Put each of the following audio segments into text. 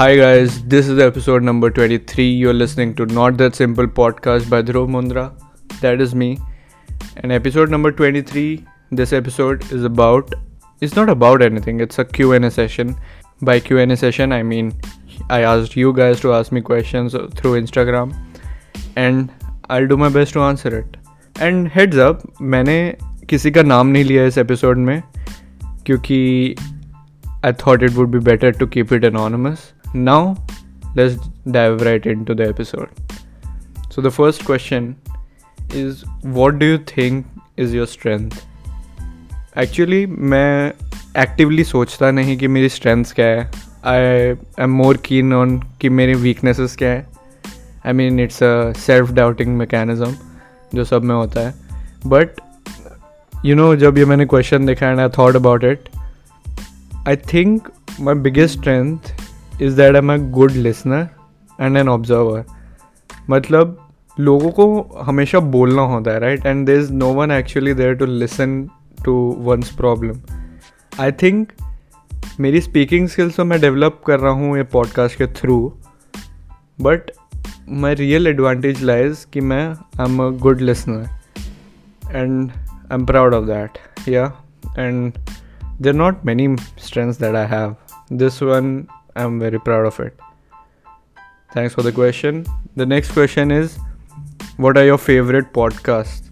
Hi guys, this is episode number 23. You're listening to Not That Simple podcast by Dhruv Mundra. That is me. And episode number 23, this episode is about it's not about anything. It's a Q&A session. By Q&A session, I mean I asked you guys to ask me questions through Instagram and I'll do my best to answer it. And heads up, मैंने किसी का नाम नहीं लिया इस episode में क्योंकि I thought it would be better to keep it anonymous. Now, let's dive right into the episode. So, the first question is What do you think is your strength? Actually मैं actively सोचता नहीं कि मेरी strengths क्या है I am more keen on कि मेरी weaknesses क्या है I mean it's a self doubting mechanism जो सब में होता है बट यू नो जब ये मैंने क्वेश्चन देखा and I thought about it I think my biggest strength is that am a good listener and an observer. मतलब लोगों को हमेशा बोलना होता है right and there is no one actually there to listen to one's problem I think मेरी speaking skills तो मैं डेवलप कर रहा हूँ ये पॉडकास्ट के through but my real advantage lies कि मैं I am a good listener and I am proud of that yeah and there not many strengths that I have this one I'm very proud of it. Thanks for the question. The next question is What are your favorite podcasts?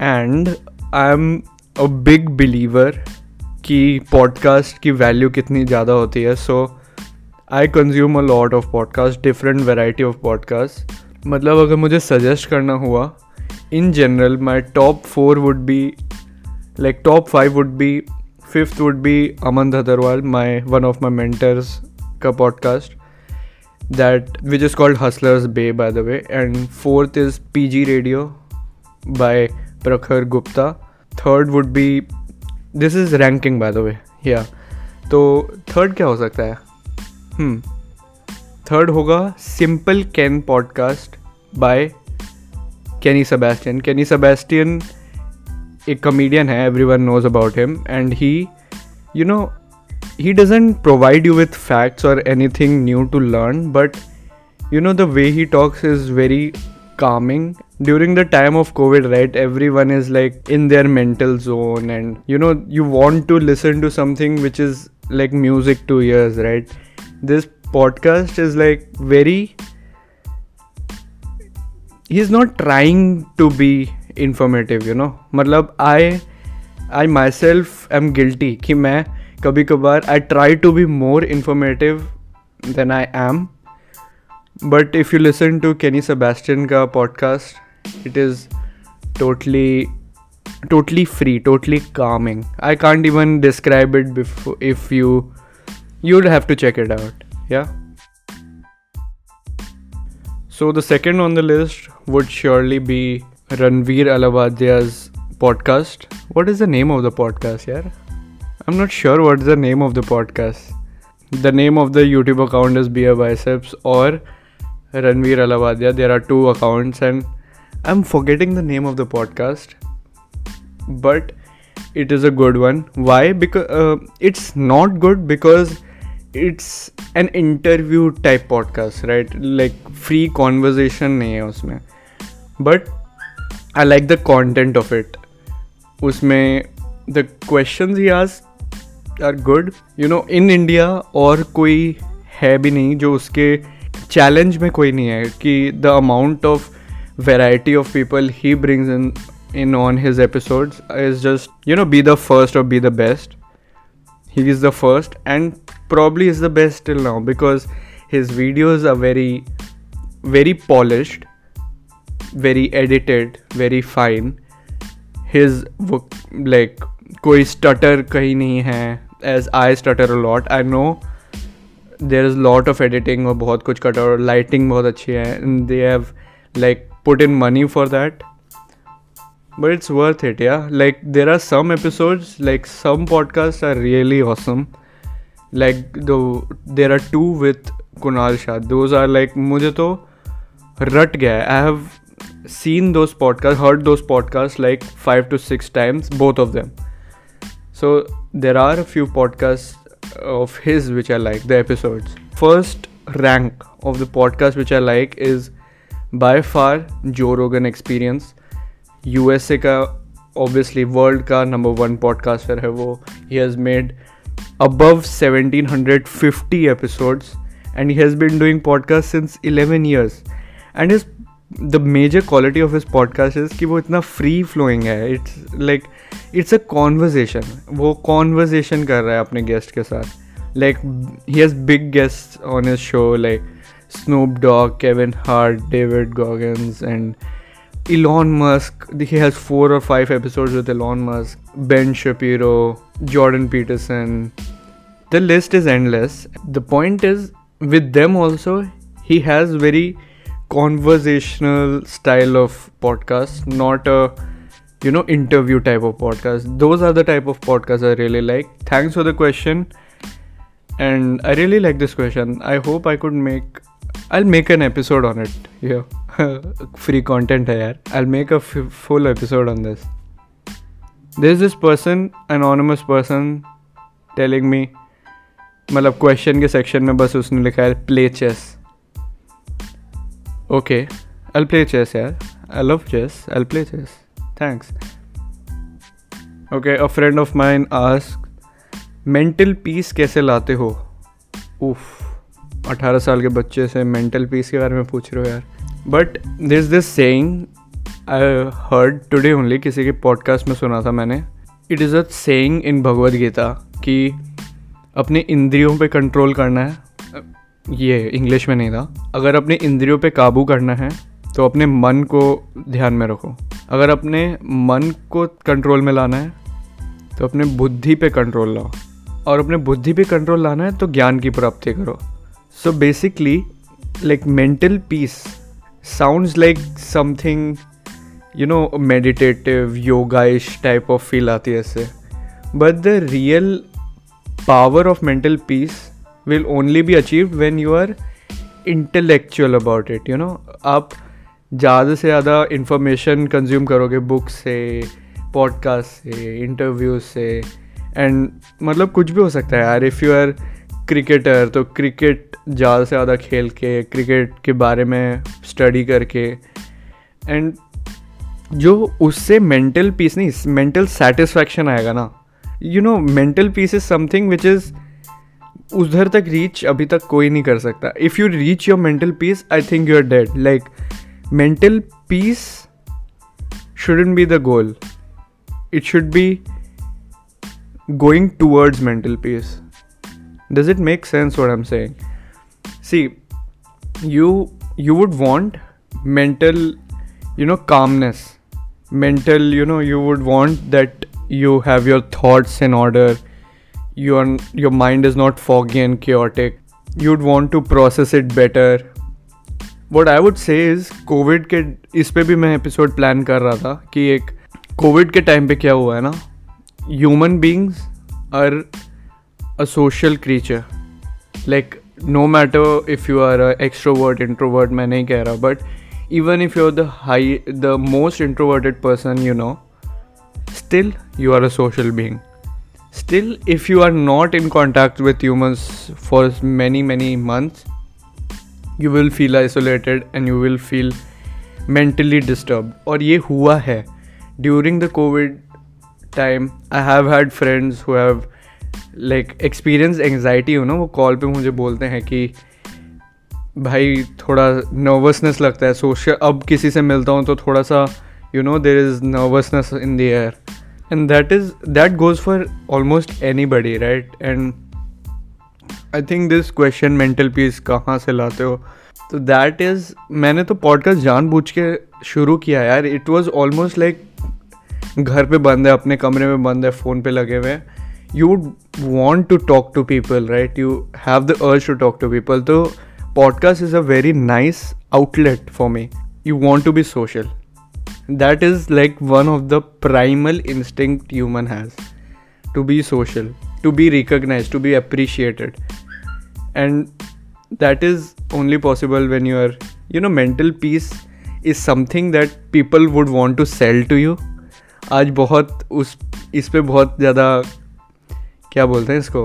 And I'm a big believer कि podcast की value कितनी ज़्यादा होती है सो I consume a lot of podcast different variety of podcast मतलब अगर मुझे suggest करना हुआ in general my top four would be like top five would B fifth would be Aman Dhattarwal my one of my mentors का podcast that which is called hustlers by by the way and fourth is P G radio by Prakhar Gupta third would be this is ranking by the way yeah तो third क्या हो सकता है? Third होगा simple Ken podcast by Kenny Sebastian Kenny Sebastian a comedian everyone knows about him and he you know he doesn't provide you with facts or anything new to learn but you know the way he talks is very calming. During the time of covid right everyone is like in their mental zone and you know you want to listen to something which is like music to ears right? This podcast is like very he's not trying to be informative you know मतलब I I myself I am guilty कि मैं कभी कभार I try to be more informative than I am but if you listen to Kenny Sebastian का podcast it is totally totally free totally calming I can't even describe it before if you you have to check it out या so the second on the list would surely be Ranveer Allahbadia's podcast. What is the name of the podcast, yeah? I'm not sure what's the name of the podcast. The name of the YouTube account is Beer Biceps or Ranveer Alavadia. There are two accounts, and I'm forgetting the name of the podcast, but it is a good one. Why? Because uh, it's not good because it's an interview type podcast, right? Like free conversation, nahi hai usme. But I like the content of it उसमें the question ही आज are good you know in India और कोई है भी नहीं जो उसके challenge में कोई नहीं है कि the amount of variety of people he brings in in on his episodes is just you know be the first और be the best he is the first and probably is the best till now because his videos are very very polished. very edited, very fine. His like, कोई stutter कहीं नहीं है as I stutter lot I know there is lot of editing और बहुत कुछ cut और lighting बहुत अच्छी है they have like put in money for that but it's worth it yeah like there are some episodes like some podcast are really awesome like though there are two with Kunal Shah those are like मुझे तो रट गया है. I have seen those podcasts, heard those podcasts like five to six times, both of them. So there are a few podcasts of his which I like, the episodes. First rank of the podcast which I like is by far Joe Rogan Experience. USA का obviously world का number one podcaster है वो. He has made above 1750 episodes and he has been doing podcasts since 11 years. And his the major quality of his podcast is कि वो इतना free flowing है it's like it's a conversation वो conversation कर रहा है अपने गेस्ट के साथ like he has big guest on his show like Snoop Dogg Kevin Hart David Goggins and Elon Musk, he has four or five episodes with Elon Musk, Ben Shapiro, Jordan Peterson. The list is endless. The point is, with them also, he has very conversational style of podcast, not a you know interview type of podcast. Those are the type of podcasts I really like. Thanks for the question, and I really like this question. I hope I could make. I'll make an episode on it. Yeah, free content here. I'll make a f- full episode on this. There's this person, anonymous person, telling me मतलब question के section में बस उसने लिखा है play chess Okay, I'll play chess, yeah. I love chess. I'll play chess. Thanks. Okay, a friend of mine asked, mental peace कैसे लाते हो उफ अठारह साल के बच्चे से मेंटल पीस के बारे में पूछ रहे हो यार but this this saying I heard today only किसी के पॉडकास्ट में सुना था मैंने it is a saying in Bhagavad Gita कि अपने इंद्रियों पे कंट्रोल करना है ये इंग्लिश में नहीं था। अगर अपने इंद्रियों पे काबू करना है तो अपने मन को ध्यान में रखो। अगर अपने मन को कंट्रोल में लाना है तो अपने बुद्धि पे कंट्रोल लाओ। और अपने बुद्धि पे कंट्रोल लाना है तो ज्ञान की प्राप्ति करो। So basically like mental peace sounds like something you know meditative yogaish type of feel आती है इससे। But the real power of mental peace will only be achieve when you are intellectual about it you know आप ज़्यादा से ज़्यादा information consume करोगे book से podcast से इंटरव्यूज़ से एंड मतलब कुछ भी हो सकता है यार। इफ़ यू आर क्रिकेटर तो क्रिकेट ज़्यादा से ज़्यादा खेल के क्रिकेट के बारे में स्टडी करके एंड जो उससे मेंटल पीस नहीं मेंटल सेटिस्फैक्शन आएगा ना। You know mental peace is something which is उधर तक रीच अभी तक कोई नहीं कर सकता। If you reach your mental peace I think you are dead like mental peace shouldn't be the goal it should be going towards mental peace does it make sense what am saying see you you would want mental you know calmness mental you know you would want that you have your thoughts in order your your mind is not foggy and chaotic you'd want to process it better what i would say is covid के इस पे भी मैं episode plan कर रहा था कि एक कोविड के टाइम पे क्या हुआ है ना human beings are a social creature like no matter if you are extrovert introvert मैं नहीं कह रहा but even if you're the high the most introverted person you know still you are a social being Still, if you are not in contact with humans for many, many months, you will feel isolated and you will feel mentally disturbed. और ये हुआ है during the COVID time. I have had friends who have like experienced anxiety. You know, वो call पे मुझे बोलते हैं कि भाई थोड़ा नर्वसनेस लगता है सोशल अब किसी से मिलता हूँ तो थोड़ा सा you know there is nervousness in the air and that is that goes for almost anybody right and I think this question mental peace कहाँ से लाते हो तो दैट इज़ मैंने तो पॉडकास्ट जानबूझ के शुरू किया यार इट वॉज ऑलमोस्ट लाइक घर पे बंद है अपने कमरे में बंद है फ़ोन पे लगे हुए you would want to talk to people right you have the urge to talk to people तो podcast is a very nice outlet for me you want to be social that is like one of the primal instinct human has to be social to be recognise to be appreciated and that is only possible when you are you know mental peace is something that people would want to sell to you आज बहुत उस, इस पर बहुत ज़्यादा, क्या बोलते हैं इसको?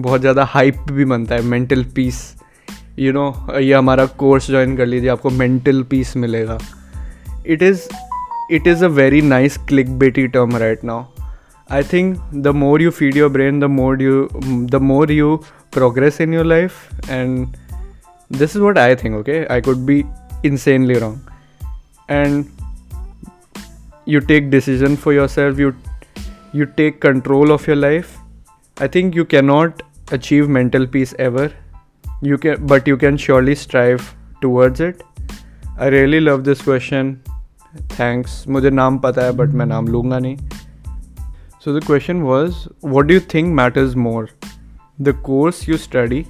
बहुत ज़्यादा हाइप भी बनता है मेंटल पीस यू नो ये हमारा कोर्स ज्वाइन कर लीजिए, आपको मेंटल पीस मिलेगा. it is it is a very nice clickbaity term right now. I think the more you feed your brain the more you the more you progress in your life and this is what i think okay? I could be insanely wrong. And you take decision for yourself you you take control of your life. I think you cannot achieve mental peace ever. You can but you can surely strive towards it. I really love this question. thanks मुझे नाम पता है but मैं नाम लूँगा नहीं so the question was what do you think matters more the course you study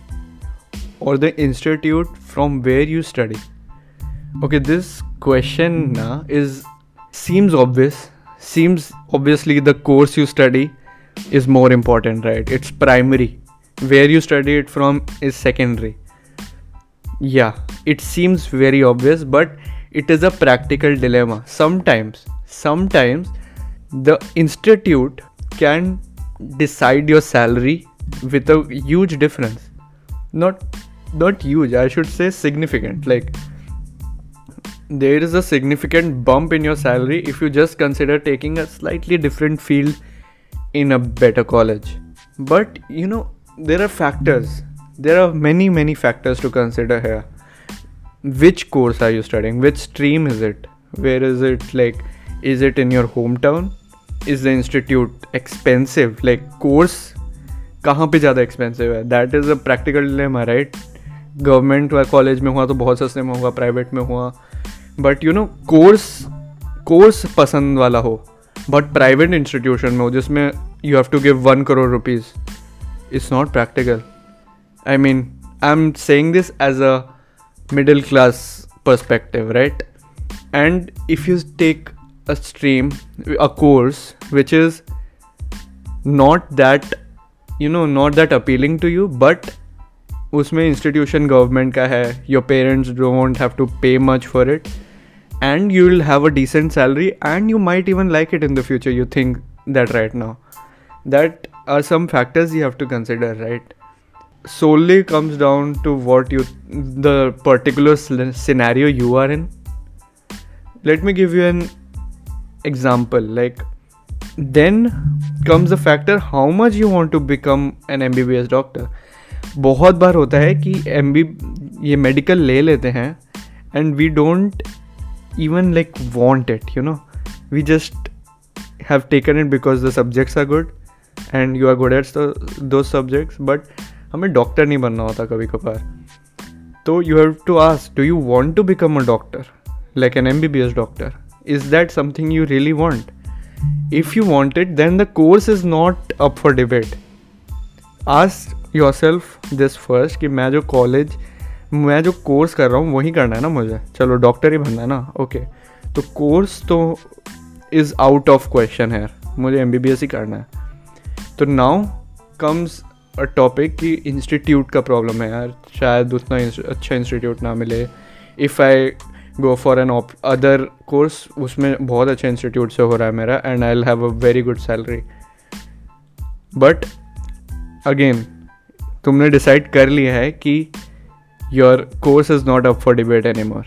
or the institute from where you study okay this question na, is seems obvious seems obviously the course you study is more important right it's primary where you study it from is secondary yeah it seems very obvious but it is a practical dilemma. Sometimes sometimes the institute can decide your salary with a huge difference. Not not huge i should say significant. Like there is a significant bump in your salary if you just consider taking a slightly different field in a better college. But you know there are factors. There are many many factors to consider here which course are you studying which stream is it where is it like is it in your hometown is the institute expensive like course कहाँ पे ज़्यादा expensive है that is a practical dilemma right government college में हुआ तो बहुत सस्ते में होगा प्राइवेट में हुआ but you know course course पसंद वाला हो बट प्राइवेट इंस्टीट्यूशन में हो जिसमें you have to give one crore rupees it's not practical I mean I am saying this as a middle class perspective right and if you take a stream a course which is not that you know not that appealing to you but उसमें institution government का है your parents don't have to पे much for it and you will have a decent salary and you might even like it in the future you think that right now that are some factors you have to consider right solely comes down to what you the particular scenario you are in let me give you an example like then comes the factor how much you want to become an mbbs doctor बहुत बार होता है कि M B ये medical ले लेते हैं and we don't even like want it you know we just have taken it because the subjects are good and you are good at those subjects but हमें डॉक्टर नहीं बनना होता कभी कभार। तो you have to ask do you want to become a doctor like an M B B S doctor is that something you really want if you want it then the course is not up for debate ask yourself this first कि मैं जो college मैं जो course कर रहा हूँ, वही करना है ना मुझे? चलो डॉक्टर ही बनना है ना? ओके तो कोर्स तो इज़ आउट ऑफ़ क्वेश्चन है मुझे एम बी बी एस ही करना है। तो नाउ कम्स टॉपिक कि इंस्टीट्यूट का प्रॉब्लम है यार। शायद उतना अच्छा इंस्टीट्यूट ना मिले। If I go for another course उसमें बहुत अच्छे इंस्टीट्यूट से हो रहा है मेरा and I have a very good salary but again तुमने डिसाइड कर लिया है कि your course is not up for debate any more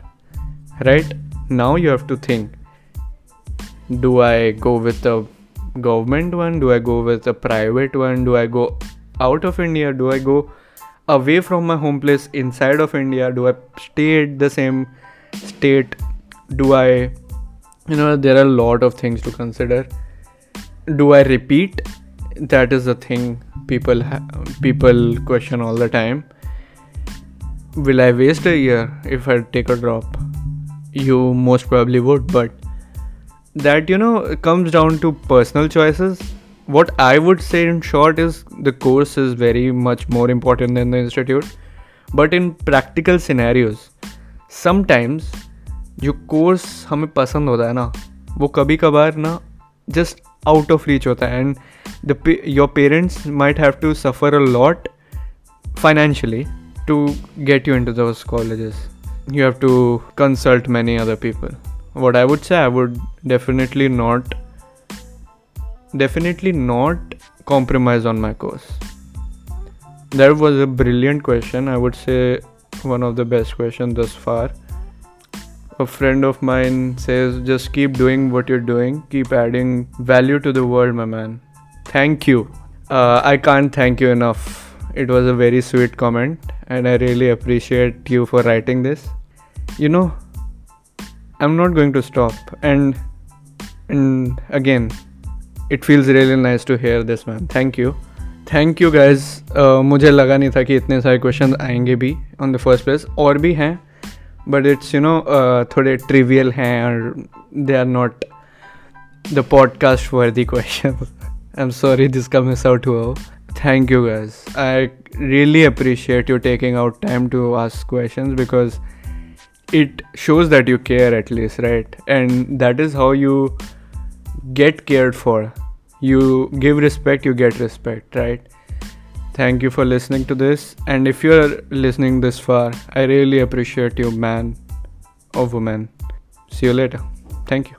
right now you have to think do I go with a government one? Do i go with a private one? Do i go out of india do i go away from my home place inside of india? Do i stay at the same state? Do i you know there are a lot of things to consider. Do i repeat? That is the thing people ha- people question all the time. Will i waste a year if i take a drop? You most probably would but that you know comes down to personal choices what i would say in short is the course is very much more important than the institute but in practical scenarios sometimes जो course हमें पसंद होता है ना वो कभी कभार ना जस्ट आउट ऑफ रीच होता है and the your parents might have to suffer a lot financially to get you into those colleges you have to consult many other people what i would say i would definitely not definitely not compromise on my course that was a brilliant question. I would say one of the best questions thus far. A friend of mine says, just keep doing what you're doing, keep adding value to the world, my man. Thank you. Uh, I can't thank you enough. It was a very sweet comment, and I really appreciate you for writing this. You know, I'm not going to stop, and and again, it feels really nice to hear this, man. Thank you. Thank you guys मुझे लगा नहीं था कि इतने सारे question आएंगे भी on the first place और भी हैं बट इट्स यू नो थोड़े ट्रिवियल हैं और they are not the podcast for the question I am sorry जिसका मिस आउट हुआ हो thank you guys I really appreciate you taking out time to ask question because it shows that you care at least right and that is how you get cared for. You give respect you get respect right? Thank you for listening to this. And if you're listening this far i really appreciate you man or woman. See you later. Thank you